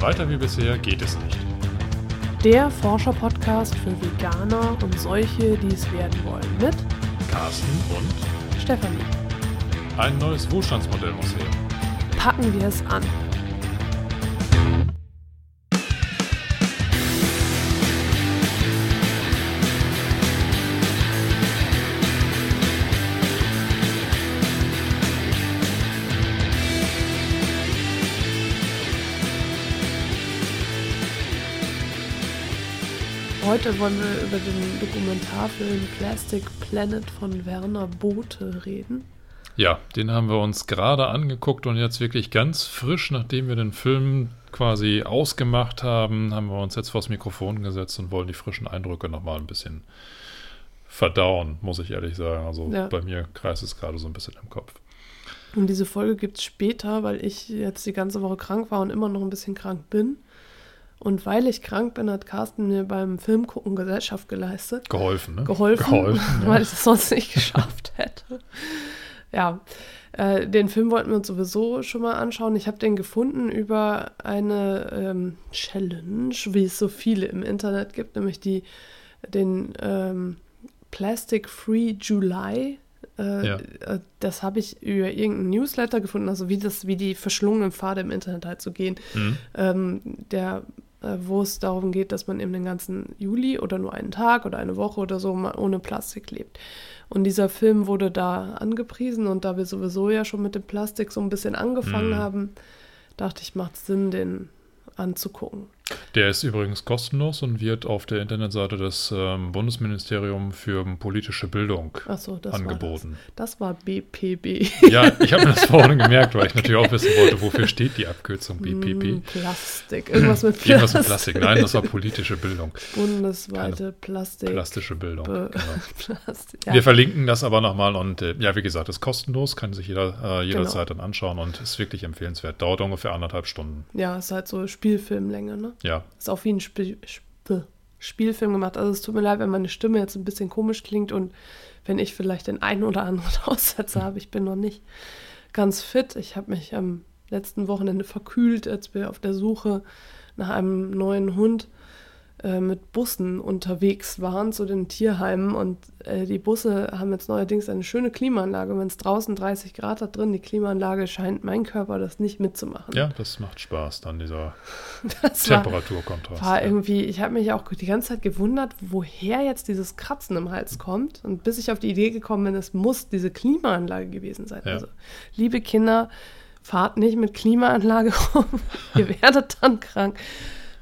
Weiter wie bisher geht es nicht. Der Forscher-Podcast für Veganer und solche, die es werden wollen. Mit Carsten und Stefanie. ein neues Wohlstandsmodell muss her. Packen wir es an. Heute wollen wir über den Dokumentarfilm Plastic Planet von Werner Bothe reden. Ja, den haben wir uns gerade angeguckt und jetzt wirklich ganz frisch, nachdem wir den Film quasi ausgemacht haben, haben wir uns jetzt vors Mikrofon gesetzt und wollen die frischen Eindrücke nochmal ein bisschen verdauen, muss ich ehrlich sagen. Also Ja. bei mir kreist es gerade so ein bisschen im Kopf. Und diese Folge gibt es später, weil ich jetzt die ganze Woche krank war und immer noch ein bisschen krank bin. Und weil ich krank bin, hat Carsten mir beim Filmgucken Gesellschaft geleistet. Geholfen, ne? Geholfen, Geholfen, ja. weil ich es sonst nicht geschafft hätte. Ja, äh, den Film wollten wir uns sowieso schon mal anschauen. Ich habe den gefunden über eine ähm, Challenge, wie es so viele im Internet gibt, nämlich die, den ähm, Plastic Free July. Äh, Ja. äh, Das habe ich über irgendeinen Newsletter gefunden, also wie das, wie die verschlungenen Pfade im Internet halt so gehen Mhm. ähm, der, wo es darum geht, dass man eben den ganzen Juli oder nur einen Tag oder eine Woche oder so mal ohne Plastik lebt. Und dieser Film wurde da angepriesen und da wir sowieso ja schon mit dem Plastik so ein bisschen angefangen Mhm. haben, dachte ich, macht Sinn, den anzugucken. Der ist übrigens kostenlos und wird auf der Internetseite des ähm, Bundesministeriums für politische Bildung Achso, das angeboten. war das. Das war BPB. Ja, ich habe mir das vorhin gemerkt, weil ich natürlich auch wissen wollte, wofür steht die Abkürzung BPP. Mm, Plastik. Irgendwas mit Plastik. Irgendwas mit Plastik. Nein, das war politische Bildung. Bundesweite Plastik. Plastische Bildung. Be- Genau. Plastik. Ja. Wir verlinken das aber nochmal und äh, ja, wie gesagt, ist kostenlos, kann sich jeder äh, jederzeit Genau. dann anschauen und ist wirklich empfehlenswert. Dauert ungefähr anderthalb Stunden. ja, ist halt so Spielfilmlänge, ne? Ja, Ist auch wie ein Spiel, Sp Spielfilm gemacht. Also es tut mir leid, wenn meine Stimme jetzt ein bisschen komisch klingt und wenn ich vielleicht den einen oder anderen Aussetzer habe. Ich bin noch nicht ganz fit. Ich habe mich am letzten Wochenende verkühlt, als wir auf der Suche nach einem neuen Hund äh, mit Bussen unterwegs waren zu den Tierheimen. Und äh, die Busse haben jetzt neuerdings eine schöne Klimaanlage. Wenn es draußen 30 Grad hat drin, die Klimaanlage scheint mein Körper das nicht mitzumachen. ja, das macht Spaß, dann dieser das war, Temperaturkontrast. war ja. irgendwie, ich habe mich auch die ganze Zeit gewundert, woher jetzt dieses Kratzen im Hals kommt. Und bis ich auf die Idee gekommen bin, es muss diese Klimaanlage gewesen sein. Ja. Also, liebe Kinder, fahrt nicht mit Klimaanlage rum. Ihr werdet dann krank.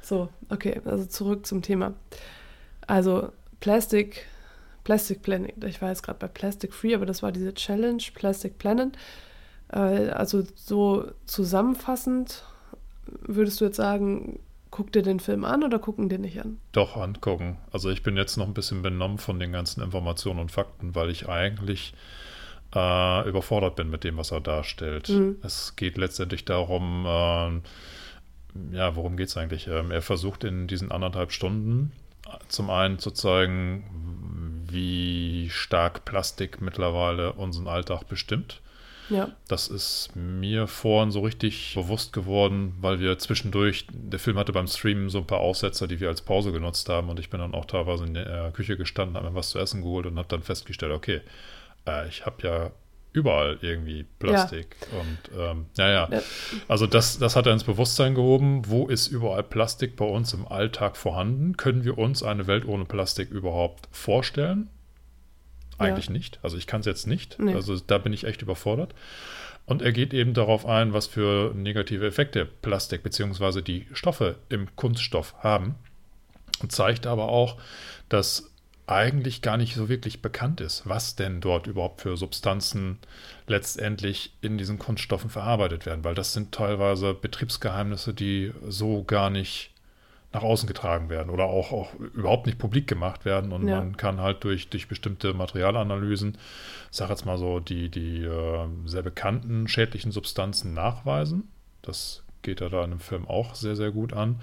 So, okay, also zurück zum Thema. Also, Plastic, Plastic Planet. Ich war jetzt gerade bei Plastic Free, aber das war diese Challenge, Plastic Planet. Äh, also, so zusammenfassend würdest du jetzt sagen, guck dir den Film an oder gucken den nicht an? Doch, angucken. Also ich bin jetzt noch ein bisschen benommen von den ganzen Informationen und Fakten, weil ich eigentlich äh, überfordert bin mit dem, was er darstellt. Mhm. Es geht letztendlich darum, ähm, ja, worum geht es eigentlich? Ähm, er versucht in diesen anderthalb Stunden äh, zum einen zu zeigen, wie stark Plastik mittlerweile unseren Alltag bestimmt. Ja, Das ist mir vorhin so richtig bewusst geworden, weil wir zwischendurch, der Film hatte beim Streamen so ein paar Aussetzer, die wir als Pause genutzt haben und ich bin dann auch teilweise in der Küche gestanden, habe mir was zu essen geholt und habe dann festgestellt, okay, äh, ich habe ja überall irgendwie Plastik und ähm, ja, ja, Ja. also das, das hat er ins Bewusstsein gehoben, wo ist überall Plastik bei uns im Alltag vorhanden? Können wir uns eine Welt ohne Plastik überhaupt vorstellen? Eigentlich nicht. Also ich kann es jetzt nicht. Nee. Also da bin ich echt überfordert. Und er geht eben darauf ein, was für negative Effekte Plastik bzw. die Stoffe im Kunststoff haben. Und zeigt aber auch, dass eigentlich gar nicht so wirklich bekannt ist, was denn dort überhaupt für Substanzen letztendlich in diesen Kunststoffen verarbeitet werden, weil das sind teilweise Betriebsgeheimnisse, die so gar nicht nach außen getragen werden oder auch, auch überhaupt nicht publik gemacht werden und Ja. man kann halt durch, durch bestimmte Materialanalysen, sag jetzt mal so, die, die äh, sehr bekannten schädlichen Substanzen nachweisen. Das geht er da in dem Film auch sehr, sehr gut an.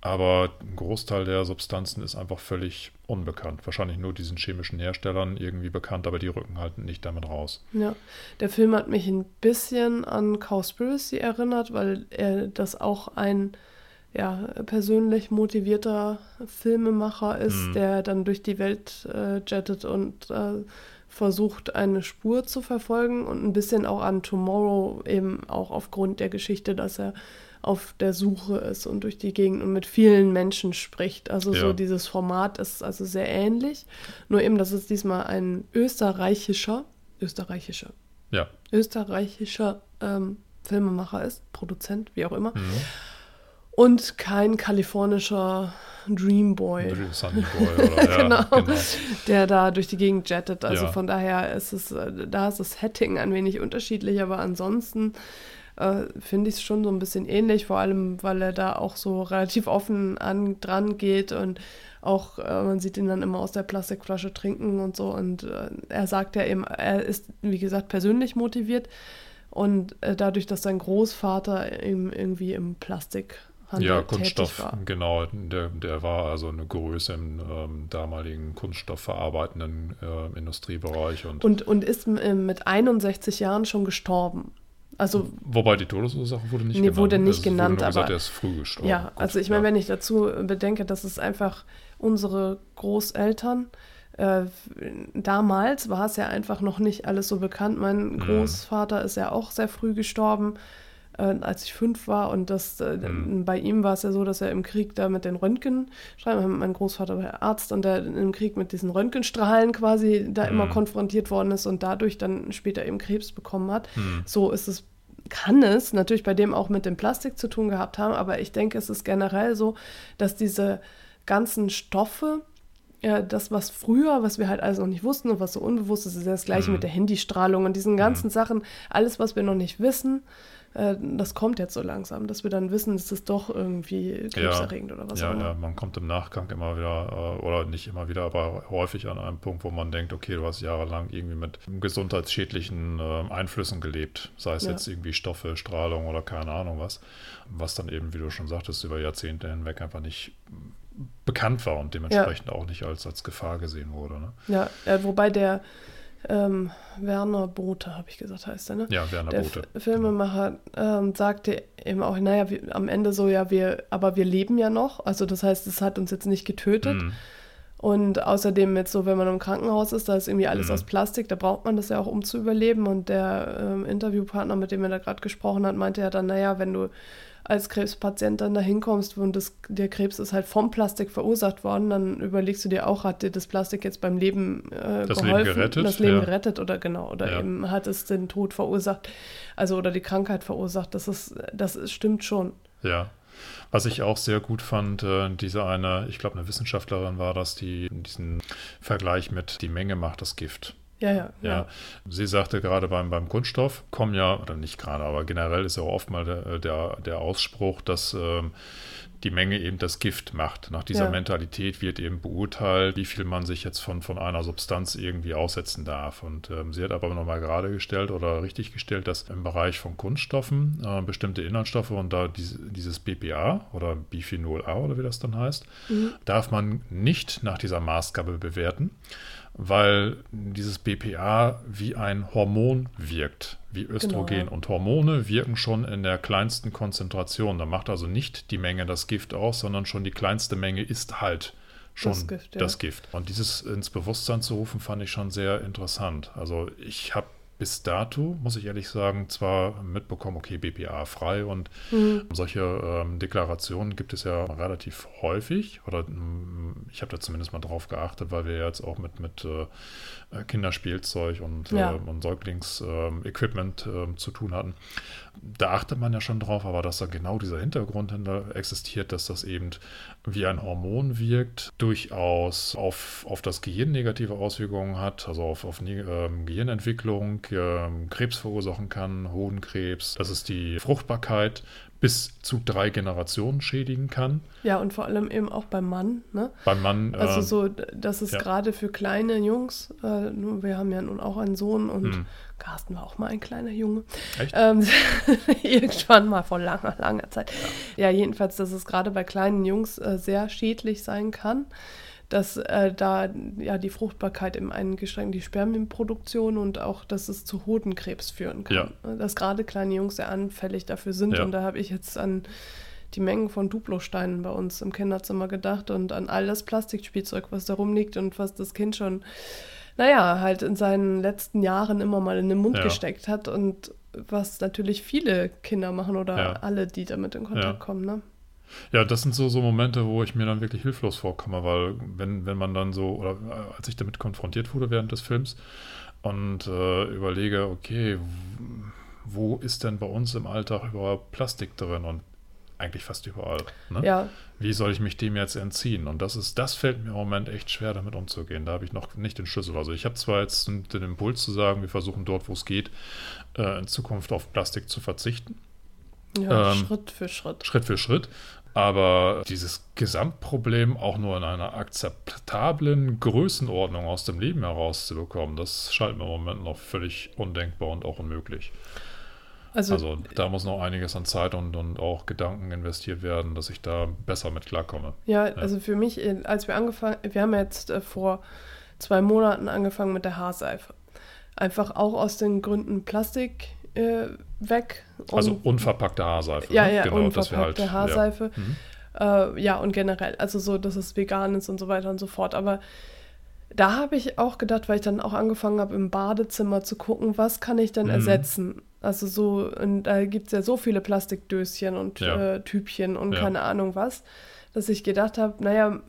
Aber ein Großteil der Substanzen ist einfach völlig unbekannt. Wahrscheinlich nur diesen chemischen Herstellern irgendwie bekannt, aber die rücken halt nicht damit raus. Ja, der Film hat mich ein bisschen an Cowspiracy erinnert, weil er das auch ein ja, persönlich motivierter Filmemacher ist, Mhm. der dann durch die Welt äh, jettet und äh, versucht, eine Spur zu verfolgen und ein bisschen auch an Tomorrow eben auch aufgrund der Geschichte, dass er auf der Suche ist und durch die Gegend und mit vielen Menschen spricht. Also so Ja. dieses Format ist also sehr ähnlich, nur eben, dass es diesmal ein österreichischer, österreichischer, Ja. österreichischer ähm, Filmemacher ist, Produzent, wie auch immer, Mhm. und kein kalifornischer Dreamboy, Sunny Boy oder ja, Genau. genau. der da durch die Gegend jettet. Also Ja. von daher ist es, äh, da ist das Setting ein wenig unterschiedlich, aber ansonsten äh, finde ich es schon so ein bisschen ähnlich, vor allem weil er da auch so relativ offen an, dran geht und auch, äh, man sieht ihn dann immer aus der Plastikflasche trinken und so und äh, er sagt ja eben, er ist, wie gesagt, persönlich motiviert und äh, dadurch, dass sein Großvater eben irgendwie im Plastikhandel Ja, tätig Kunststoff, genau. Der, der war also eine Größe im ähm, damaligen kunststoffverarbeitenden äh, Industriebereich. Und, Und, und ist äh, mit 61 Jahren schon gestorben. Also wobei die Todesursache wurde nicht Nee, genannt. wurde nicht Es wurde genannt, nur gesagt, aber- er ist früh gestorben. Ja, Gut, also ich meine, ja. wenn ich dazu bedenke, dass es einfach unsere Großeltern, äh, damals war es ja einfach noch nicht alles so bekannt. Mein Mhm. Großvater ist ja auch sehr früh gestorben, äh, als ich fünf war. Und das, äh, Mhm. bei ihm war es ja so, dass er im Krieg da mit den Röntgenstrahlen, mein Großvater war Arzt und der im Krieg mit diesen Röntgenstrahlen quasi da immer Mhm. konfrontiert worden ist und dadurch dann später eben Krebs bekommen hat. Hm. So ist es, kann es natürlich bei dem auch mit dem Plastik zu tun gehabt haben, aber ich denke, es ist generell so, dass diese ganzen Stoffe, ja, das, was früher, was wir halt alles noch nicht wussten und was so unbewusst ist, ist ja das gleiche Mhm. mit der Handystrahlung und diesen ganzen Sachen, alles, was wir noch nicht wissen, äh, das kommt jetzt so langsam, dass wir dann wissen, es ist doch irgendwie krebserregend oder was ja, auch immer. ja, man kommt im Nachgang immer wieder, äh, oder nicht immer wieder, aber häufig an einem Punkt, wo man denkt, okay, du hast jahrelang irgendwie mit gesundheitsschädlichen äh, Einflüssen gelebt, sei es Ja. jetzt irgendwie Stoffe, Strahlung oder keine Ahnung was, was dann eben, wie du schon sagtest, über Jahrzehnte hinweg einfach nicht bekannt war und dementsprechend auch nicht als, als Gefahr gesehen wurde. Ne? Ja, wobei der ähm, Werner Bothe, habe ich gesagt, heißt er, ne? Ja, Werner der Bote. F- Filmemacher ähm, sagte eben auch, naja, wir, am Ende so, ja, wir, aber wir leben ja noch. Also das heißt, es hat uns jetzt nicht getötet. Mhm. Und außerdem jetzt so, wenn man im Krankenhaus ist, da ist irgendwie alles Mhm. aus Plastik, da braucht man das ja auch, um zu überleben. Und der ähm, Interviewpartner, mit dem er da gerade gesprochen hat, meinte ja dann, naja, wenn du als Krebspatient dann da hinkommst und das, der Krebs ist halt vom Plastik verursacht worden, dann überlegst du dir auch, hat dir das Plastik jetzt beim Leben äh, Das Leben geholfen, gerettet, das Leben ja. gerettet oder genau, oder Ja. eben hat es den Tod verursacht, also oder die Krankheit verursacht. Das ist, das ist, stimmt schon. Ja. Was ich auch sehr gut fand, äh, diese eine, ich glaube, eine Wissenschaftlerin war das, die diesen Vergleich mit die Menge macht das Gift. Ja, ja, Ja, sie sagte gerade beim, beim Kunststoff kommen ja, oder nicht gerade, aber generell ist ja auch oft mal der, der, der Ausspruch, dass ähm, die Menge eben das Gift macht. Nach dieser Ja. Mentalität wird eben beurteilt, wie viel man sich jetzt von, von einer Substanz irgendwie aussetzen darf. Und ähm, sie hat aber nochmal gerade gestellt oder richtig gestellt, dass im Bereich von Kunststoffen äh, bestimmte Inhaltsstoffe und da diese, dieses BPA oder Biphenol A oder wie das dann heißt, darf man nicht nach dieser Maßgabe bewerten, weil dieses BPA wie ein Hormon wirkt, wie Östrogen. Genau. Und Hormone wirken schon in der kleinsten Konzentration. Da macht also nicht die Menge das Gift aus, sondern schon die kleinste Menge ist halt schon Das Gift, ja. das Gift. Und dieses ins Bewusstsein zu rufen, fand ich schon sehr interessant. Also ich habe bis dato, muss ich ehrlich sagen, zwar mitbekommen, okay, BPA frei und Mhm. solche ähm, Deklarationen gibt es ja relativ häufig oder mm, ich habe da zumindest mal drauf geachtet, weil wir jetzt auch mit, mit äh, äh, Kinderspielzeug und, Ja. äh, und Säuglings-Equipment ähm, zu tun hatten. Da achtet man ja schon drauf, aber dass da genau dieser Hintergrund hinter existiert, dass das eben wie ein Hormon wirkt, durchaus auf, auf das Gehirn negative Auswirkungen hat, also auf, auf ne- ähm, Gehirnentwicklung, ähm, Krebs verursachen kann, Hodenkrebs, dass es die Fruchtbarkeit bis zu drei Generationen schädigen kann. Ja, und vor allem eben auch beim Mann, ne? Beim Mann Also ähm, so, das ist ja. gerade für kleine Jungs, äh, wir haben ja nun auch einen Sohn und Hm. Carsten war auch mal ein kleiner Junge. Echt? Ähm, irgendwann mal vor langer, langer Zeit. Ja, jedenfalls, dass es gerade bei kleinen Jungs äh, sehr schädlich sein kann, dass äh, da ja die Fruchtbarkeit im eingeschränkt, die Spermienproduktion und auch, dass es zu Hodenkrebs führen kann. Ja. Dass gerade kleine Jungs sehr anfällig dafür sind Ja. und da habe ich jetzt an die Mengen von Duplosteinen bei uns im Kinderzimmer gedacht und an all das Plastikspielzeug, was da rumliegt und was das Kind schon, naja, halt in seinen letzten Jahren immer mal in den Mund Ja. gesteckt hat und was natürlich viele Kinder machen oder alle, die damit in Kontakt kommen, ne? Ja, das sind so, so Momente, wo ich mir dann wirklich hilflos vorkomme, weil wenn, wenn man dann so, oder äh, als ich damit konfrontiert wurde während des Films und äh, überlege, okay, wo ist denn bei uns im Alltag überhaupt Plastik drin und eigentlich fast überall. Ne? Ja, Wie soll ich mich dem jetzt entziehen? Und das ist, das fällt mir im Moment echt schwer, damit umzugehen. Da habe ich noch nicht den Schlüssel. Also ich habe zwar jetzt den den Impuls zu sagen, wir versuchen dort, wo es geht, äh, in Zukunft auf Plastik zu verzichten. Ja Ähm, Schritt für Schritt. Schritt für Schritt. Aber dieses Gesamtproblem auch nur in einer akzeptablen Größenordnung aus dem Leben herauszubekommen, das scheint mir im Moment noch völlig undenkbar und auch unmöglich. Also, Also da muss noch einiges an Zeit und, und auch Gedanken investiert werden, dass ich da besser mit klarkomme. ja, also für mich, äh, als wir angefangen, wir haben jetzt äh, vor zwei Monaten angefangen mit der Haarseife. Einfach auch aus den Gründen Plastik äh, weg. Also und- unverpackte Haarseife. Ja, ne? ja, genau, unverpackte halt, Haarseife. Ja. Mhm. Äh, ja, und generell, also so, dass es vegan ist und so weiter und so fort. Aber da habe ich auch gedacht, weil ich dann auch angefangen habe, im Badezimmer zu gucken, was kann ich denn Mhm. ersetzen? Also so, und da gibt es ja so viele Plastikdöschen und Ja. äh, Typchen und Ja. keine Ahnung was, dass ich gedacht habe, naja,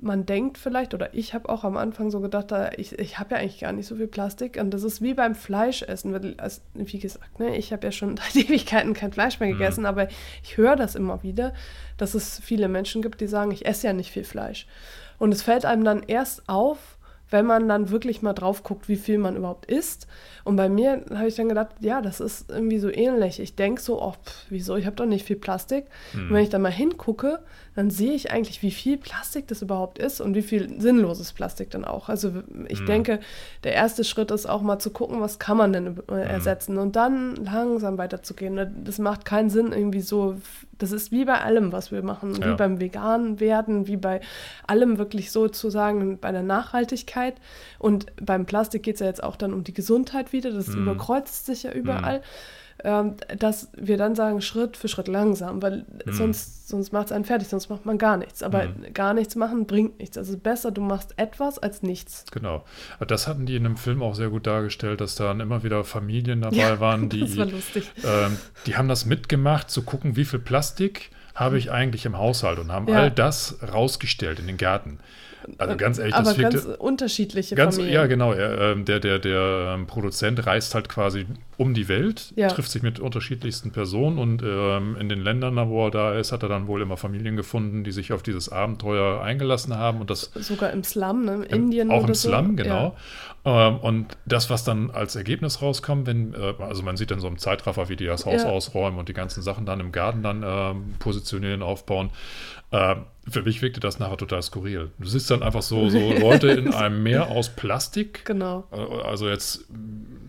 man denkt vielleicht, oder ich habe auch am Anfang so gedacht, da, ich, ich habe ja eigentlich gar nicht so viel Plastik. Und das ist wie beim Fleischessen. weil, als- Wie gesagt, ne, ich habe ja schon seit Ewigkeiten kein Fleisch mehr Mhm. gegessen, aber ich höre das immer wieder, dass es viele Menschen gibt, die sagen, ich esse ja nicht viel Fleisch. Und es fällt einem dann erst auf, wenn man dann wirklich mal drauf guckt, wie viel man überhaupt isst. Und bei mir habe ich dann gedacht, ja, das ist irgendwie so ähnlich. Ich denke so, oh, pff, wieso, ich habe doch nicht viel Plastik. Mhm. Und wenn ich dann mal hingucke, dann sehe ich eigentlich, wie viel Plastik das überhaupt ist und wie viel sinnloses Plastik dann auch. Also ich Mhm. denke, der erste Schritt ist auch mal zu gucken, was kann man denn äh, ersetzen und dann langsam weiterzugehen. Das macht keinen Sinn irgendwie so, das ist wie bei allem, was wir machen, wie Ja. beim vegan werden, wie bei allem wirklich sozusagen bei der Nachhaltigkeit. Und beim Plastik geht es ja jetzt auch dann um die Gesundheit wieder, das Mhm. überkreuzt sich ja überall. Ähm, dass wir dann sagen, Schritt für Schritt langsam, weil Mhm. sonst, sonst macht es einen fertig, sonst macht man gar nichts. Aber Mhm. gar nichts machen bringt nichts. Also besser, du machst etwas als nichts. Genau. Das hatten die in dem Film auch sehr gut dargestellt, dass dann immer wieder Familien dabei Ja, waren, die, das war lustig. ähm, die haben das mitgemacht, zu gucken, wie viel Plastik habe ich eigentlich im Haushalt und haben Ja. all das rausgestellt in den Garten. Also ganz ehrlich, das Aber wirkte ganz unterschiedliche ganz, Familien. ja genau. Ähm, der der der ähm, Produzent reist halt quasi um die Welt, Ja. trifft sich mit unterschiedlichsten Personen und ähm, in den Ländern, wo er da ist, hat er dann wohl immer Familien gefunden, die sich auf dieses Abenteuer eingelassen haben und das Sogar im Slum, ne? in im- Indien Auch im so. Slum, genau. Ähm, und das, was dann als Ergebnis rauskommt, wenn, äh, also man sieht dann so im Zeitraffer, wie die das Haus Ja. ausräumen und die ganzen Sachen dann im Garten dann ähm, positionieren, aufbauen. Ähm, für mich wirkte das nachher total skurril. Du siehst dann einfach so, so Leute in einem Meer aus Plastik. Genau. äh, Also jetzt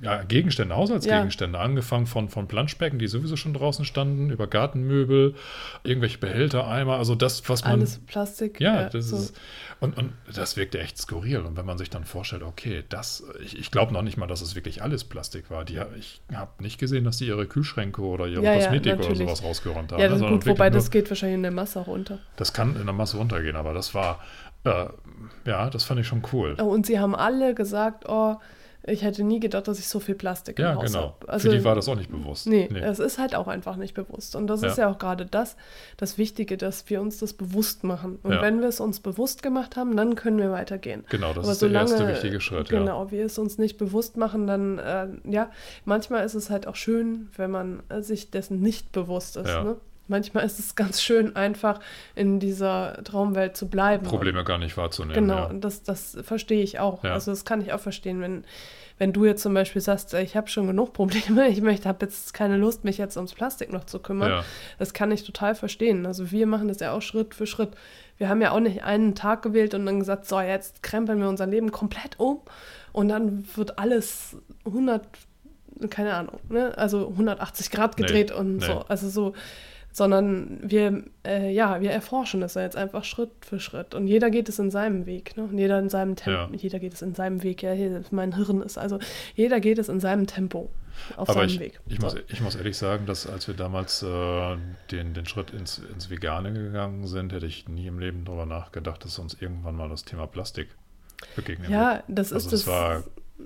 ja, Gegenstände, Haushaltsgegenstände, angefangen von, von Planschbecken, die sowieso schon draußen standen, über Gartenmöbel, irgendwelche Behälter, Eimer, also das, was man. Alles Plastik. Ja, das so. ist. Und, und das wirkte echt skurril. Und wenn man sich dann vorstellt, okay, das, ich, ich glaube noch nicht mal, dass es wirklich alles Plastik war. Die, ich habe nicht gesehen, dass die ihre Kühlschränke oder ihre Ja, ja, Kosmetik oder sowas rausgeräumt haben. Ja, das sondern gut, wobei wirklich das geht wahrscheinlich in der Masse auch unter. nur, das kann in der Masse runtergehen, aber das war, äh, ja, das fand ich schon cool. Oh, Und sie haben alle gesagt, oh, ich hätte nie gedacht, dass ich so viel Plastik ja, im Haus genau. habe. Also, Für die war das auch nicht bewusst. Nee, es ist halt auch einfach nicht bewusst. Und das ist Ja. ja auch gerade das, das Wichtige, dass wir uns das bewusst machen. Und Ja. wenn wir es uns bewusst gemacht haben, dann können wir weitergehen. Genau, das Aber ist der erste solange- wichtige Schritt. Ja. Genau, wir es uns nicht bewusst machen, dann, äh, ja, manchmal ist es halt auch schön, wenn man äh, sich dessen nicht bewusst ist. Ja. Ne? Manchmal ist es ganz schön, einfach in dieser Traumwelt zu bleiben. Probleme gar nicht wahrzunehmen. Genau, Ja. das, das verstehe ich auch. Ja. Also das kann ich auch verstehen, wenn, wenn du jetzt zum Beispiel sagst, äh, ich habe schon genug Probleme, ich möchte, habe jetzt keine Lust, mich jetzt ums Plastik noch zu kümmern. Ja. Das kann ich total verstehen. Also wir machen das ja auch Schritt für Schritt. Wir haben ja auch nicht einen Tag gewählt und dann gesagt, so, jetzt krempeln wir unser Leben komplett um und dann wird alles 100, keine Ahnung, ne? also 180 Grad Nee, gedreht und nee. so. Also so, sondern wir, äh, ja, wir erforschen das ja jetzt einfach Schritt für Schritt. Und jeder geht es in seinem Weg, ne? Und jeder in seinem Tempo, Ja. jeder geht es in seinem Weg, ja, hier mein Hirn ist, also jeder geht es in seinem Tempo auf Aber seinem ich, Weg. ich, So. muss, ich muss ehrlich sagen, dass als wir damals äh, den, den Schritt ins, ins Vegane gegangen sind, hätte ich nie im Leben darüber nachgedacht, dass uns irgendwann mal das Thema Plastik begegnen wird. ja, das Also ist das das. war,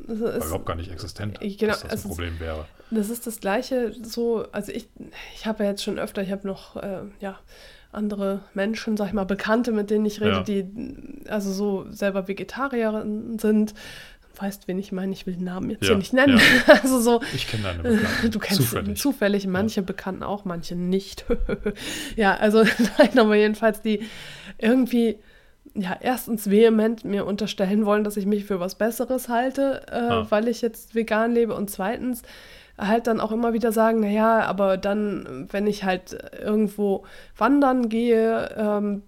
das ist, überhaupt gar nicht existent, genau, dass das ein ist- Problem wäre. Das ist das Gleiche so, also ich, ich habe ja jetzt schon öfter, ich habe noch, äh, ja, andere Menschen, sag ich mal, Bekannte, mit denen ich rede, Ja. die also so selber Vegetarier sind. Du weißt, wen ich meine, ich will den Namen jetzt Ja, hier nicht nennen. Also so, Ich kenne deine Bekannten. du kennst zufällig. zufällig, manche Bekannten auch, manche nicht. ja, also nein, aber jedenfalls die irgendwie, ja, erstens vehement mir unterstellen wollen, dass ich mich für was Besseres halte, äh, Ah. weil ich jetzt vegan lebe und zweitens halt dann auch immer wieder sagen, naja, aber dann, wenn ich halt irgendwo wandern gehe, ähm,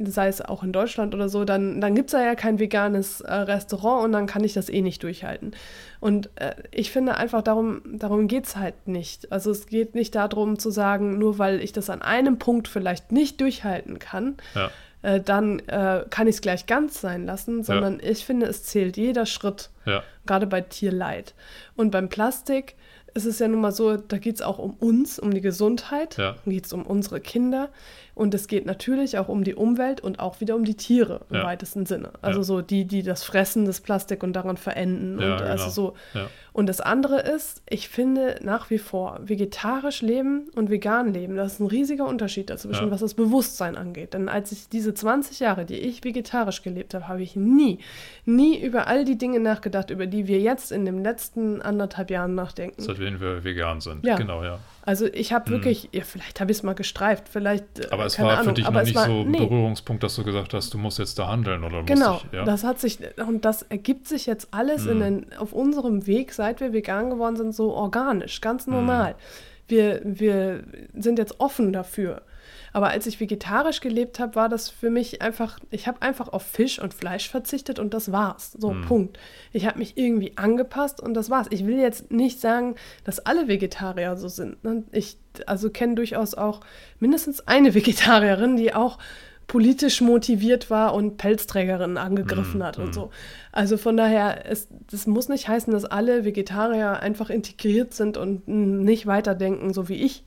sei es auch in Deutschland oder so, dann, dann gibt es ja kein veganes äh, Restaurant und dann kann ich das eh nicht durchhalten. Und äh, ich finde einfach, darum, darum geht es halt nicht. Also es geht nicht darum zu sagen, nur weil ich das an einem Punkt vielleicht nicht durchhalten kann, Ja, äh, dann äh, kann ich es gleich ganz sein lassen, sondern ich finde, es zählt jeder Schritt ja, gerade bei Tierleid. Und beim Plastik ist es ja nun mal so, da geht es auch um uns, um die Gesundheit, Ja. geht es um unsere Kinder und es geht natürlich auch um die Umwelt und auch wieder um die Tiere im Ja. weitesten Sinne. Also Ja. so die, die das fressen, das Plastik und daran verenden. Ja, und also genau. so. Und das andere ist, ich finde nach wie vor, vegetarisch leben und vegan leben, das ist ein riesiger Unterschied dazwischen, was das Bewusstsein angeht. Denn als ich diese 20 Jahre, die ich vegetarisch gelebt habe, habe ich nie, nie über all die Dinge nachgedacht, über die wir jetzt in den letzten anderthalb Jahren nachdenken. Seitdem wir vegan sind. Ja. Genau, ja. Also ich habe wirklich, ja, vielleicht habe ich es mal gestreift, vielleicht, äh, Aber es keine war Ahnung, für dich noch nicht war, so ein nee. Berührungspunkt, dass du gesagt hast, du musst jetzt da handeln oder Genau, dich, ja. das hat sich, und das ergibt sich jetzt alles Mhm. in den, auf unserem Weg, seit wir vegan geworden sind, so organisch, ganz normal. Wir, wir sind jetzt offen dafür. Aber als ich vegetarisch gelebt habe, war das für mich einfach, ich habe einfach auf Fisch und Fleisch verzichtet und das war's. So, Mhm. Punkt. Ich habe mich irgendwie angepasst und das war's. Ich will jetzt nicht sagen, dass alle Vegetarier so sind. ne? Ich also kenne durchaus auch mindestens eine Vegetarierin, die auch politisch motiviert war und Pelzträgerinnen angegriffen Mm, hat und mm. so. Also von daher, es, das muss nicht heißen, dass alle Vegetarier einfach integriert sind und nicht weiterdenken, so wie ich.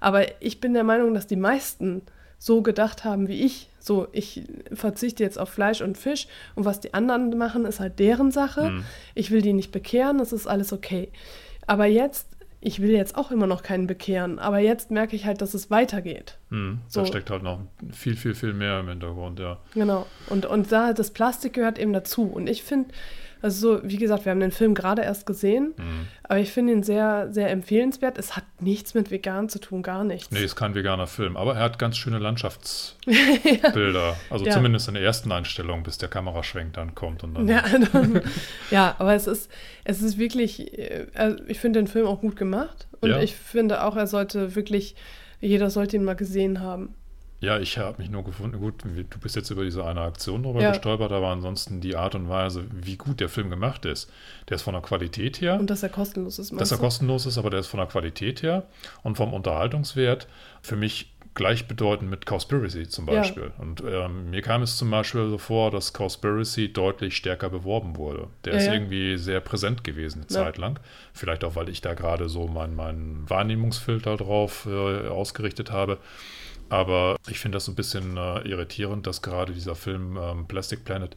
Aber ich bin der Meinung, dass die meisten so gedacht haben wie ich. So, ich verzichte jetzt auf Fleisch und Fisch und was die anderen machen, ist halt deren Sache. Mhm. Ich will die nicht bekehren, das ist alles okay. Aber jetzt, ich will jetzt auch immer noch keinen bekehren, aber jetzt merke ich halt, dass es weitergeht. Hm, So. Da steckt halt noch viel, viel, viel mehr im Hintergrund, ja. Genau. Und, und da das Plastik gehört eben dazu. Und ich finde, also so, wie gesagt, wir haben den Film gerade erst gesehen, Hm. aber ich finde ihn sehr, sehr empfehlenswert. Es hat nichts mit vegan zu tun, gar nichts. Nee, ist kein veganer Film, aber er hat ganz schöne Landschaftsbilder. Also Ja. zumindest in der ersten Einstellung, bis der Kameraschwenk dann kommt und dann. Ja, dann, ja, aber es ist, es ist wirklich, äh, also ich finde den Film auch gut gemacht und Ja. ich finde auch, er sollte wirklich, jeder sollte ihn mal gesehen haben. Ja, ich habe mich nur gefunden, gut, du bist jetzt über diese eine Aktion drüber Ja. gestolpert, aber ansonsten die Art und Weise, wie gut der Film gemacht ist. Der ist von der Qualität her, Und dass er kostenlos ist, dass er du? kostenlos ist, aber der ist von der Qualität her und vom Unterhaltungswert für mich gleichbedeutend mit Cowspiracy zum Ja. Beispiel. Und ähm, mir kam es zum Beispiel so vor, dass Cowspiracy deutlich stärker beworben wurde. Der Ja, ist ja. irgendwie sehr präsent gewesen eine Ja. Zeit lang. Vielleicht auch, weil ich da gerade so meinen mein Wahrnehmungsfilter drauf äh, ausgerichtet habe. Aber ich finde das so ein bisschen äh, irritierend, dass gerade dieser Film ähm, Plastic Planet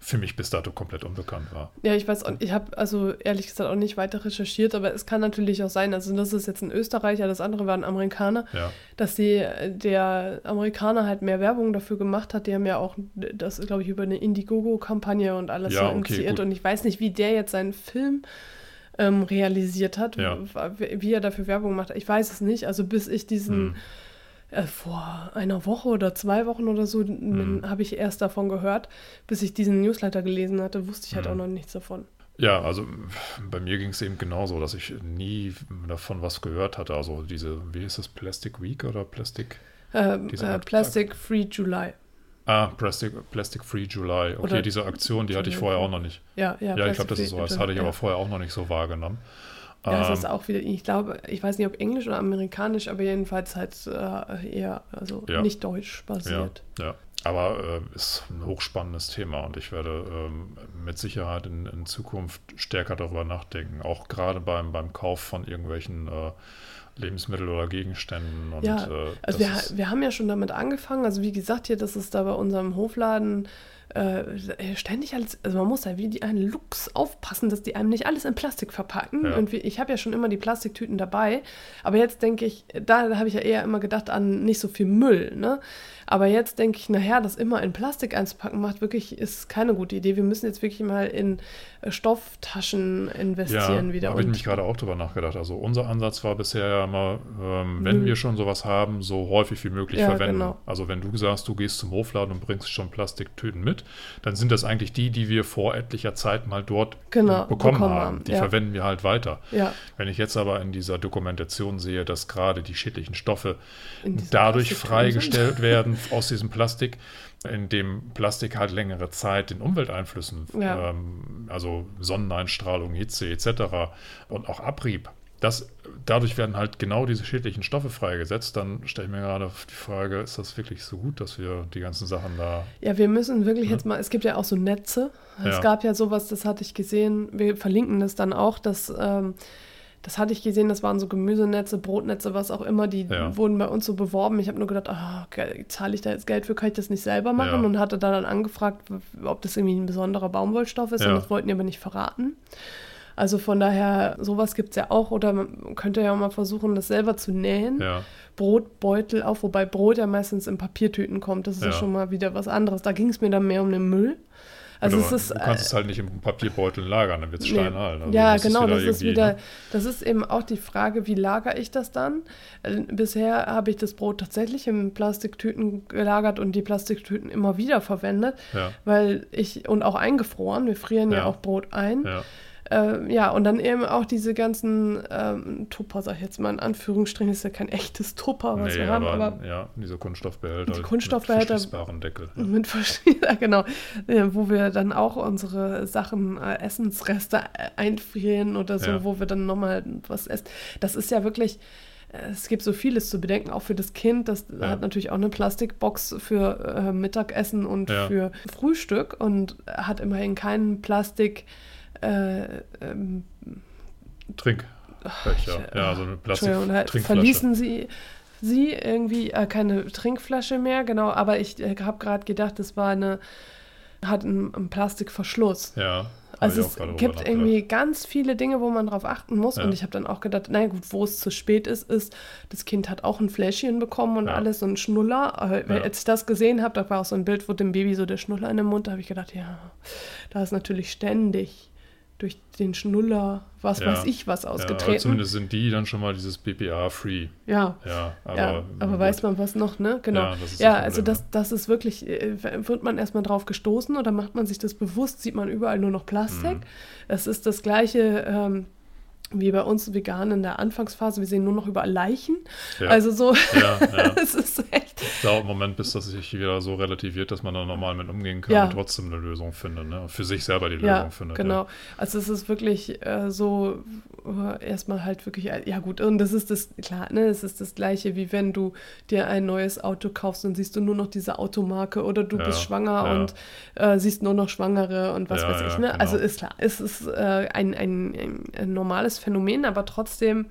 für mich bis dato komplett unbekannt war. Ja, ich weiß, auch- ich habe also ehrlich gesagt auch nicht weiter recherchiert, aber es kann natürlich auch sein, also das ist jetzt ein Österreicher, das andere war ein Amerikaner, Ja, dass die, der Amerikaner halt mehr Werbung dafür gemacht hat. Die haben ja auch, das glaube ich, über eine Indiegogo-Kampagne und alles Ja, so okay, initiiert. gut. und ich weiß nicht, wie der jetzt seinen Film ähm, realisiert hat, Ja. wie er dafür Werbung macht. Ich weiß es nicht. Also bis ich diesen Hm. Äh, vor einer Woche oder zwei Wochen oder so Mhm. habe ich erst davon gehört. Bis ich diesen Newsletter gelesen hatte, wusste ich halt Mhm. auch noch nichts davon. Ja, also bei mir ging es eben genauso, dass ich nie davon was gehört hatte. Also diese, wie ist es, Plastic Week oder Plastic? Ähm, äh, Akt- Plastic Free July. Ah, Plastic, Plastic Free July. Okay, Oder- diese Aktion, die hatte ich vorher auch noch nicht. Ja, ja, Ja, ich glaube, das ist so. Das hatte ich aber vorher auch noch nicht so wahrgenommen. Ja, es Ähm, ist auch wieder, ich glaube, ich weiß nicht, ob Englisch oder Amerikanisch, aber jedenfalls halt äh, eher, also Ja. nicht deutsch Ja, basiert. ja. Aber äh, ist ein hochspannendes Thema und ich werde ähm, mit Sicherheit in, in Zukunft stärker darüber nachdenken. Auch gerade beim, beim Kauf von irgendwelchen äh, Lebensmittel oder Gegenständen. Und, Ja, äh, Also wir, wir haben ja schon damit angefangen, also wie gesagt hier, das ist da bei unserem Hofladen äh, ständig alles, also man muss da wie die einen Lux aufpassen, dass die einem nicht alles in Plastik verpacken. Ja. Und wie, ich habe ja schon immer die Plastiktüten dabei, aber jetzt denke ich, da habe ich ja eher immer gedacht an nicht so viel Müll, ne? Aber jetzt denke ich, naja, das immer in Plastik einzupacken, macht wirklich, ist keine gute Idee. Wir müssen jetzt wirklich mal in äh, Stofftaschen investieren ja, wieder. habe ich mich gerade auch drüber nachgedacht. Also unser Ansatz war bisher ja immer, ähm, wenn Müll. wir schon sowas haben, so häufig wie möglich Ja, verwenden. genau. Also wenn du sagst, du gehst zum Hofladen und bringst schon Plastiktüten mit, dann sind das eigentlich die, die wir vor etlicher Zeit mal dort Genau, bekommen, bekommen haben. Die ja. verwenden wir halt weiter. ja, Wenn ich jetzt aber in dieser Dokumentation sehe, dass gerade die schädlichen Stoffe dadurch freigestellt sind. Werden aus diesem Plastik, in dem Plastik halt längere Zeit den Umwelteinflüssen, Ja. ähm, also Sonneneinstrahlung, Hitze etc. und auch Abrieb, das, dadurch werden halt genau diese schädlichen Stoffe freigesetzt. Dann stelle ich mir gerade die Frage, ist das wirklich so gut, dass wir die ganzen Sachen da... Ja, wir müssen wirklich jetzt mal, es gibt ja auch so Netze. Es Ja. gab ja sowas, das hatte ich gesehen, wir verlinken das dann auch, dass, ähm, das hatte ich gesehen, das waren so Gemüsenetze, Brotnetze, was auch immer, die Ja. wurden bei uns so beworben. Ich habe nur gedacht, ge- zahle ich da jetzt Geld für, kann ich das nicht selber machen? Ja. Und hatte da dann angefragt, ob das irgendwie ein besonderer Baumwollstoff ist Ja. und das wollten die aber nicht verraten. Also von daher, sowas gibt es ja auch. Oder man könnte ja auch mal versuchen, das selber zu nähen. Ja, Brotbeutel auch, wobei Brot ja meistens in Papiertüten kommt. Das ist ja, Ja. schon mal wieder was anderes. Da ging es mir dann mehr um den Müll. Also es ist. du kannst es halt nicht im Papierbeutel lagern, dann wird es nee. steinhalt. Also ja, genau, das ist irgendwie, wieder, ne? das ist eben auch die Frage, wie lagere ich das dann? Äh, Bisher habe ich das Brot tatsächlich in Plastiktüten gelagert und die Plastiktüten immer wieder verwendet, Ja, weil ich, und auch eingefroren, wir frieren ja, Ja. auch Brot ein. ja. Äh, ja, und dann eben auch diese ganzen ähm, Tupper, sag ich jetzt mal in Anführungsstrichen, ist ja kein echtes Tupper, was Nee, wir haben, aber, aber ja, diese Kunststoffbehälter. Die Kunststoffbehälter- Mit verschließbaren Deckel. Ja. mit verschiedenen, ja, genau, ja, wo wir dann auch unsere Sachen, äh, Essensreste äh, einfrieren oder so, Ja. wo wir dann nochmal was essen. Das ist ja wirklich, äh, es gibt so vieles zu bedenken, auch für das Kind. Das Ja. hat natürlich auch eine Plastikbox für äh, Mittagessen und Ja. für Frühstück und hat immerhin keinen Plastik. Äh, ähm, Trinkbecher. Ja, so eine da Plastik-Trinkflasche. verließen sie sie irgendwie äh, keine Trinkflasche mehr, genau, aber ich äh, habe gerade gedacht, das war eine, hat einen, einen Plastikverschluss. Ja. Also es gibt irgendwie ganz viele Dinge, wo man drauf achten muss. Ja. Und ich habe dann auch gedacht, naja gut, wo es zu spät ist, ist, das Kind hat auch ein Fläschchen bekommen und Ja. alles, ein Schnuller. Äh, Ja. Als ich das gesehen habe, da war auch so ein Bild, wo dem Baby so der Schnuller in den Mund, da habe ich gedacht, ja, da ist natürlich ständig durch den Schnuller, was Ja. weiß ich, was Ja, ausgetreten. zumindest sind die dann schon mal dieses BPA-free. Ja, Ja, aber, ja, aber gut. weiß man was noch, ne? Genau. Ja, das Ja, das also das, das ist wirklich, äh, wird man erstmal drauf gestoßen oder macht man sich das bewusst, sieht man überall nur noch Plastik. Mhm. Es ist das gleiche ähm, wie bei uns Veganen in der Anfangsphase, wir sehen nur noch überall Leichen. Ja. Also so, Ja, ja. es ist echt. dauert einen Moment, bis das sich wieder so relativiert, dass man da normal mit umgehen kann Ja. und trotzdem eine Lösung findet. Ne? Für sich selber die Lösung findet. genau. Also es ist wirklich äh, so äh, erstmal halt wirklich, äh, ja gut, und das ist das, klar, ne, es ist das gleiche, wie wenn du dir ein neues Auto kaufst und siehst du nur noch diese Automarke oder du bist schwanger und äh, siehst nur noch Schwangere und was weiß ich. Ne? genau. Also ist klar, es ist ein, ein, ein, ein normales Phänomen, aber trotzdem,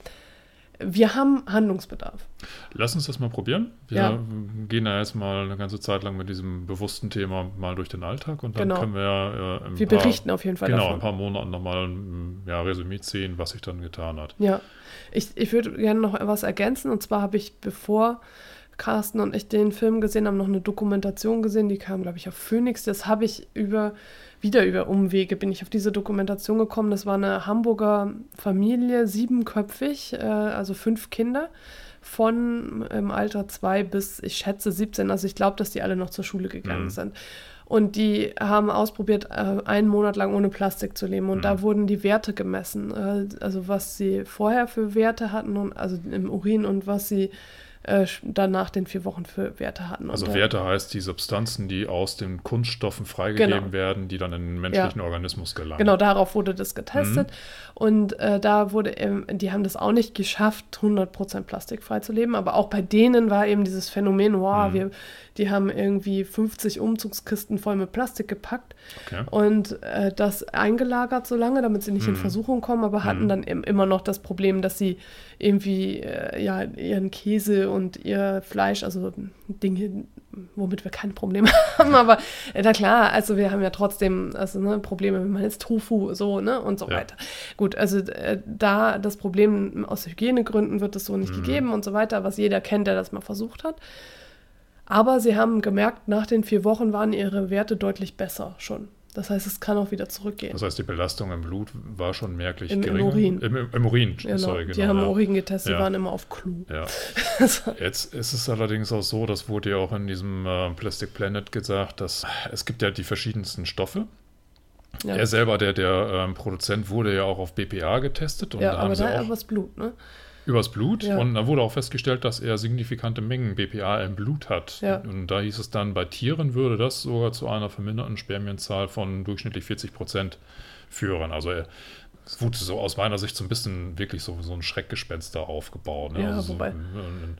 wir haben Handlungsbedarf. Lass uns das mal probieren. Wir Ja. gehen da jetzt mal eine ganze Zeit lang mit diesem bewussten Thema mal durch den Alltag und dann Genau. können wir äh, ein Wir paar, berichten auf jeden Fall genau, davon. ein paar Monaten nochmal ein ja, Resümee ziehen, was sich dann getan hat. Ja, ich, ich würde gerne noch etwas ergänzen. Und zwar habe ich, bevor Carsten und ich den Film gesehen haben, noch eine Dokumentation gesehen, die kam, glaube ich, auf Phoenix. Das habe ich über, wieder über Umwege bin ich auf diese Dokumentation gekommen. Das war eine Hamburger Familie, siebenköpfig, äh, also fünf Kinder von im Alter zwei bis, ich schätze, 17. Also ich glaube, dass die alle noch zur Schule gegangen Mhm. sind. Und die haben ausprobiert, äh, einen Monat lang ohne Plastik zu leben. Und Mhm. da wurden die Werte gemessen. Äh, also was sie vorher für Werte hatten, und, also im Urin und was sie äh, dann nach den vier Wochen für Werte hatten. Also Werte heißt die Substanzen, die aus den Kunststoffen freigegeben Genau. werden, die dann in den menschlichen Organismus gelangen. Genau, darauf wurde das Mhm. getestet. Und äh, da wurde, ähm, die haben das auch nicht geschafft, 100% plastikfrei zu leben. Aber auch bei denen war eben dieses Phänomen, Mhm. wow, wir, die haben irgendwie 50 Umzugskisten voll mit Plastik gepackt Okay. und äh, das eingelagert so lange, damit sie nicht in Mhm. Versuchung kommen, aber hatten dann im, immer noch das Problem, dass sie irgendwie äh, ja, ihren Käse und ihr Fleisch, also Dinge, womit wir kein Problem haben, aber äh, na klar, also wir haben ja trotzdem also, ne, Probleme, wenn man jetzt Tofu so, ne, und so Ja. weiter. Gut, also äh, da das Problem aus Hygienegründen wird es so nicht gegeben und so weiter, was jeder kennt, der das mal versucht hat. Aber sie haben gemerkt, nach den vier Wochen waren ihre Werte deutlich besser schon. Das heißt, es kann auch wieder zurückgehen. Das heißt, die Belastung im Blut war schon merklich Im- im geringer. Urin. Im, im, im Urin, Genau. sorry, genau. die haben ja. Urin getestet, Ja. die waren immer auf Clou. Ja. Jetzt ist es allerdings auch so, das wurde ja auch in diesem äh, Plastic Planet gesagt, dass es gibt ja die verschiedensten Stoffe. Ja, Er selber, der, der ähm, Produzent, wurde ja auch auf BPA getestet und ja da haben aber sie da auch übers Blut, ne? übers Blut Ja. und da wurde auch festgestellt, dass er signifikante Mengen BPA im Blut hat. Ja. Und da hieß es dann, bei Tieren würde das sogar zu einer verminderten Spermienzahl von durchschnittlich 40 Prozent führen. Also er, es wurde so aus meiner Sicht so ein bisschen wirklich so, so ein Schreckgespenster aufgebaut. Ne? Ja, also so, ähm,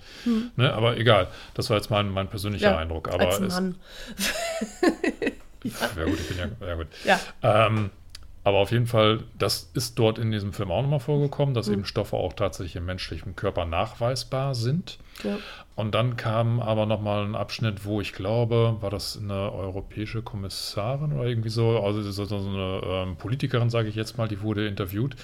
ne? Aber egal, das war jetzt mein, mein persönlicher Eindruck. Aber als Mann. ja gut, ich bin ja, ja gut. Ja, Ähm, aber auf jeden Fall, das ist dort in diesem Film auch nochmal vorgekommen, dass Mhm. eben Stoffe auch tatsächlich im menschlichen Körper nachweisbar sind. ja. Und dann kam aber nochmal ein Abschnitt, wo ich glaube, war das eine europäische Kommissarin oder irgendwie so, also so, so eine ähm, Politikerin, sage ich jetzt mal, die wurde interviewt,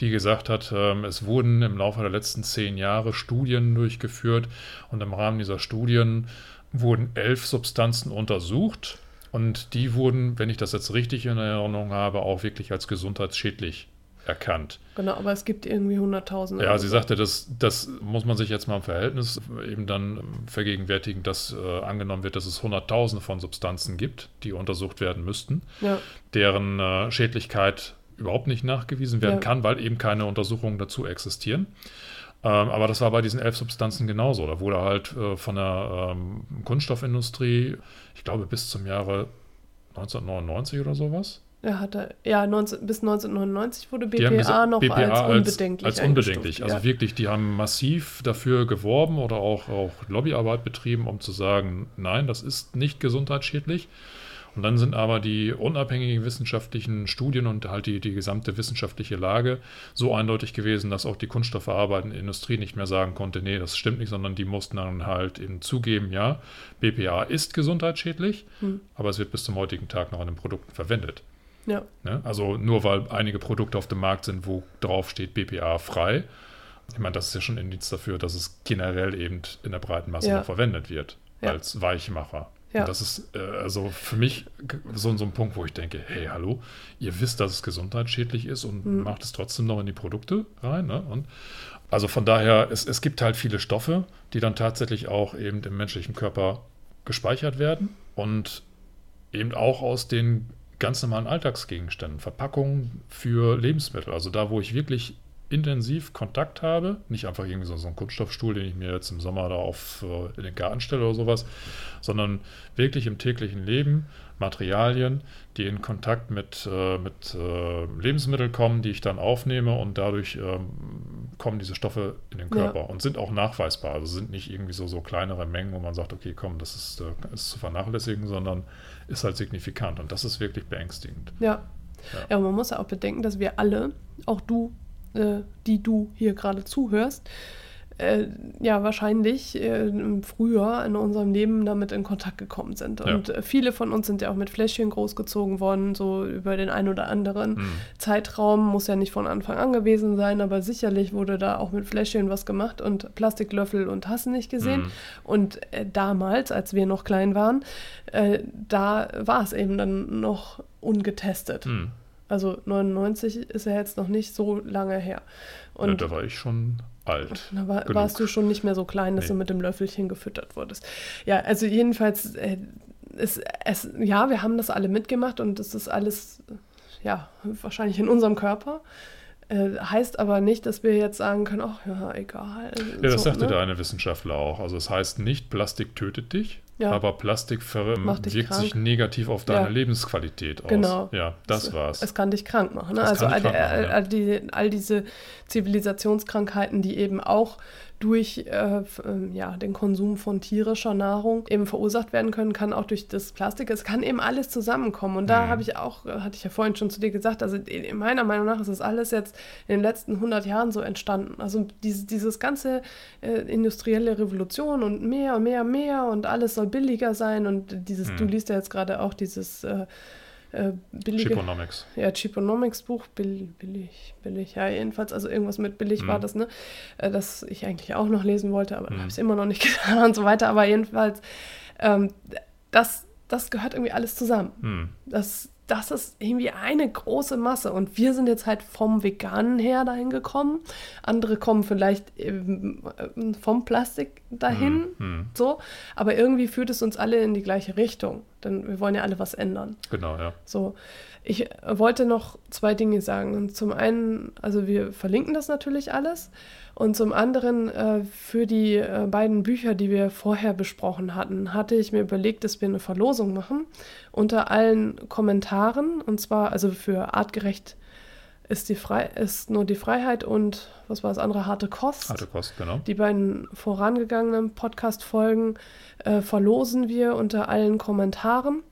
die gesagt hat, ähm, es wurden im Laufe der letzten zehn Jahre Studien durchgeführt und im Rahmen dieser Studien wurden elf Substanzen untersucht und die wurden, wenn ich das jetzt richtig in Erinnerung habe, auch wirklich als gesundheitsschädlich erkannt. genau, aber es gibt irgendwie Hunderttausende. Ja, oder sie sagte, das, das muss man sich jetzt mal im Verhältnis eben dann vergegenwärtigen, dass äh, angenommen wird, dass es Hunderttausende von Substanzen gibt, die untersucht werden müssten, Ja, deren äh, Schädlichkeit überhaupt nicht nachgewiesen werden Ja. kann, weil eben keine Untersuchungen dazu existieren. Ähm, aber das war bei diesen elf Substanzen genauso. Da wurde halt äh, von der ähm, Kunststoffindustrie, ich glaube bis zum Jahre 1999 oder sowas, er hatte, ja, 19, bis 1999 wurde BPA gesagt, noch BPA als als, unbedenklich. als unbedenklich. Also ja. wirklich, die haben massiv dafür geworben oder auch, auch Lobbyarbeit betrieben, um zu sagen, nein, das ist nicht gesundheitsschädlich. Und dann sind aber die unabhängigen wissenschaftlichen Studien und halt die, die gesamte wissenschaftliche Lage so eindeutig gewesen, dass auch die kunststoffverarbeitende Industrie nicht mehr sagen konnte, nee, das stimmt nicht, sondern die mussten dann halt eben zugeben, ja, BPA ist gesundheitsschädlich, Hm. aber es wird bis zum heutigen Tag noch an den Produkten verwendet. Ja, Ne? Also nur weil einige Produkte auf dem Markt sind, wo drauf steht BPA frei. Ich meine, das ist ja schon ein Indiz dafür, dass es generell eben in der breiten Masse Ja. noch verwendet wird Ja. als Weichmacher. Ja. Und das ist äh, also für mich so, so ein Punkt, wo ich denke, hey, hallo, ihr wisst, dass es gesundheitsschädlich ist und Mhm. macht es trotzdem noch in die Produkte rein. Ne? Und also von daher, es, es gibt halt viele Stoffe, die dann tatsächlich auch eben im menschlichen Körper gespeichert werden und eben auch aus den ganz normalen Alltagsgegenständen, Verpackungen für Lebensmittel. Also da, wo ich wirklich intensiv Kontakt habe, nicht einfach irgendwie so, so einen Kunststoffstuhl, den ich mir jetzt im Sommer da auf äh, in den Garten stelle oder sowas, sondern wirklich im täglichen Leben Materialien, die in Kontakt mit, äh, mit äh, Lebensmitteln kommen, die ich dann aufnehme und dadurch ähm, kommen diese Stoffe in den Ja. Körper und sind auch nachweisbar. Also sind nicht irgendwie so, so kleinere Mengen, wo man sagt, okay, komm, das ist, äh, ist zu vernachlässigen, sondern ist halt signifikant und das ist wirklich beängstigend. ja. Ja. Ja, man muss ja auch bedenken, dass wir alle, auch du, äh, die du hier gerade zuhörst, äh, ja, wahrscheinlich äh, im Frühjahr in unserem Leben damit in Kontakt gekommen sind. Ja. Und äh, viele von uns sind ja auch mit Fläschchen großgezogen worden, so über den einen oder anderen Mhm. Zeitraum. Muss ja nicht von Anfang an gewesen sein, aber sicherlich wurde da auch mit Fläschchen was gemacht und Plastiklöffel und hast nicht gesehen. Mhm. Und äh, damals, als wir noch klein waren, äh, da war es eben dann noch ungetestet. Mhm. Also 99 ist ja jetzt noch nicht so lange her. Ja, Und da war ich schon alt. da war, warst du schon nicht mehr so klein, dass Nee. du mit dem Löffelchen gefüttert wurdest. Ja, also jedenfalls, äh, es, es, ja, wir haben das alle mitgemacht und es ist alles, ja, wahrscheinlich in unserem Körper. Äh, heißt aber nicht, dass wir jetzt sagen können, ach ja, egal. Ja, das so, sagte ne? der eine Wissenschaftler auch. Also es heißt nicht, Plastik tötet dich, Ja. aber Plastik wirkt sich krank. negativ auf deine Ja. Lebensqualität aus. Genau. Ja, das es, war's. Es kann dich krank machen. Ne? Also all, krank machen, all, ja. all, die, all diese Zivilisationskrankheiten, die eben auch durch äh, ähm, ja, den Konsum von tierischer Nahrung eben verursacht werden können, kann auch durch das Plastik. Es kann eben alles zusammenkommen. Und da Mhm. habe ich auch, äh, hatte ich ja vorhin schon zu dir gesagt, also in meiner Meinung nach ist das alles jetzt in den letzten 100 Jahren so entstanden. Also dieses, dieses ganze äh, industrielle Revolution und mehr und mehr mehr und alles soll billiger sein und dieses, Mhm. du liest ja jetzt gerade auch dieses äh, äh, billige Chiponomics. ja, Cheaponomics Buch, bill, billig, billig, ja, jedenfalls, also irgendwas mit billig Mhm. war das, ne? Äh, Das ich eigentlich auch noch lesen wollte, aber Mhm. habe es immer noch nicht getan und so weiter. Aber jedenfalls, ähm, das, das gehört irgendwie alles zusammen. Hm. Das, das ist irgendwie eine große Masse. Und wir sind jetzt halt vom Veganen her dahin gekommen. Andere kommen vielleicht ähm, äh, vom Plastik dahin. Hm. So, aber irgendwie führt es uns alle in die gleiche Richtung, denn wir wollen ja alle was ändern. Genau, ja. So, ich äh, wollte noch zwei Dinge sagen. Und zum einen, also wir verlinken das natürlich alles. Und zum anderen, äh, für die äh, beiden Bücher, die wir vorher besprochen hatten, hatte ich mir überlegt, dass wir eine Verlosung machen unter allen Kommentaren. Und zwar, also für artgerecht ist, die Frei ist nur die Freiheit und was war das andere? Harte Kost. Harte Kost, genau. Die beiden vorangegangenen Podcast-Folgen äh, verlosen wir unter allen Kommentaren.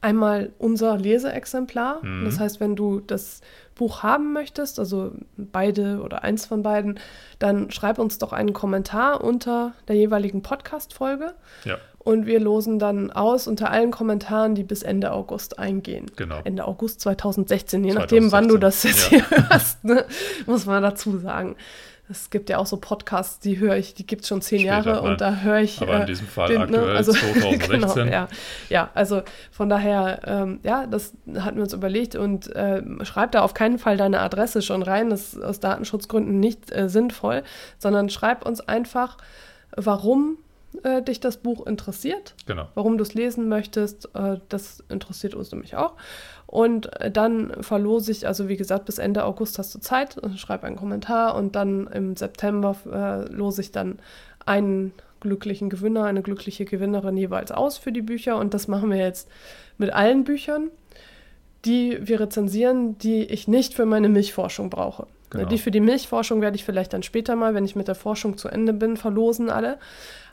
Einmal unser Leseexemplar. Mhm. Das heißt, wenn du das Buch haben möchtest, also beide oder eins von beiden, dann schreib uns doch einen Kommentar unter der jeweiligen Podcast-Folge. Ja, Und wir losen dann aus unter allen Kommentaren, die bis Ende August eingehen. genau. Ende August 2016, je nachdem, wann du das jetzt 2016, hier hörst, ne? muss man dazu sagen. Es gibt ja auch so Podcasts, die höre ich, die gibt es schon zehn Später Jahre mal. und da höre ich. Aber in äh, diesem Fall den, ne, aktuell also- 2016. genau, ja. ja, also von daher, ähm, ja, das hatten wir uns überlegt und äh, schreib da auf keinen Fall deine Adresse schon rein, das ist aus Datenschutzgründen nicht äh, sinnvoll, sondern schreib uns einfach, warum äh, dich das Buch interessiert Genau. warum du es lesen möchtest. Äh, das interessiert uns nämlich auch. Und äh, dann verlose ich, also wie gesagt, bis Ende August hast du Zeit, schreib einen Kommentar und dann im September äh, lose ich dann einen glücklichen Gewinner, eine glückliche Gewinnerin jeweils aus für die Bücher. Und das machen wir jetzt mit allen Büchern, die wir rezensieren, die ich nicht für meine Milchforschung brauche. Genau. Die für die Milchforschung werde ich vielleicht dann später mal, wenn ich mit der Forschung zu Ende bin, verlosen alle.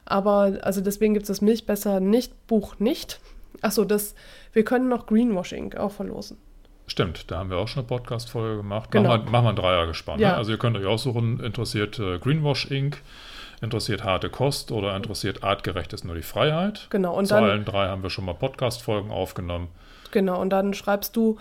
Aber also deswegen gibt es das Milch besser nicht Buch nicht. Achso, das, wir können noch Greenwashing auch verlosen. Stimmt, da haben wir auch schon eine Podcast-Folge gemacht. Genau. Machen wir, machen wir ein Dreiergespann. Ja. Ne? Also ihr könnt euch aussuchen, interessiert äh, Greenwash Inc., interessiert harte Kost oder interessiert artgerecht ist nur die Freiheit. Genau, und Zu dann, allen drei haben wir schon mal Podcast-Folgen aufgenommen. genau, und dann schreibst du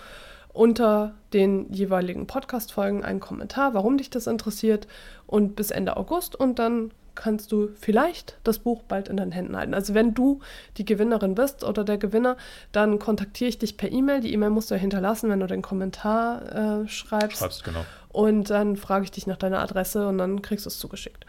unter den jeweiligen Podcast-Folgen einen Kommentar, warum dich das interessiert und bis Ende August und dann kannst du vielleicht das Buch bald in deinen Händen halten. Also wenn du die Gewinnerin bist oder der Gewinner, dann kontaktiere ich dich per E-Mail. Die E-Mail musst du ja hinterlassen, wenn du den Kommentar äh, schreibst. Schreibst genau. Und dann frage ich dich nach deiner Adresse und dann kriegst du es zugeschickt.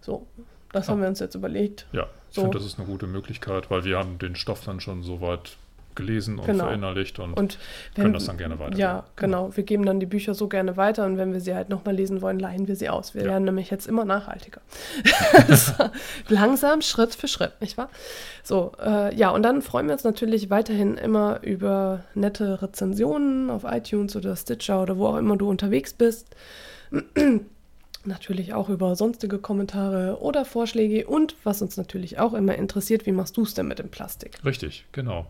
So, das Ah. haben wir uns jetzt überlegt. Ja, ich So. finde, das ist eine gute Möglichkeit, weil wir haben den Stoff dann schon soweit gelesen und Genau. verinnerlicht und, Und können das dann gerne weitergeben. Ja, genau. Wir geben dann die Bücher so gerne weiter und wenn wir sie halt nochmal lesen wollen, leihen wir sie aus. Wir Ja. werden nämlich jetzt immer nachhaltiger. langsam, Schritt für Schritt, nicht wahr? So, äh, ja, und dann freuen wir uns natürlich weiterhin immer über nette Rezensionen auf iTunes oder Stitcher oder wo auch immer du unterwegs bist. Natürlich auch über sonstige Kommentare oder Vorschläge und was uns natürlich auch immer interessiert, wie machst du es denn mit dem Plastik? Richtig, genau.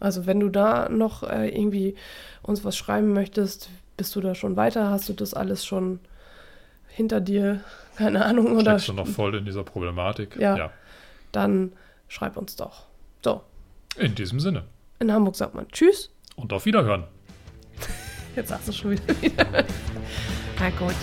Also wenn du da noch äh, irgendwie uns was schreiben möchtest, bist du da schon weiter? Hast du das alles schon hinter dir? Keine Ahnung. Oder Steckst du noch voll in dieser Problematik? Ja. dann schreib uns doch. So, In diesem Sinne. in Hamburg sagt man Tschüss. Und auf Wiederhören. Jetzt sagst du schon wieder. Na gut.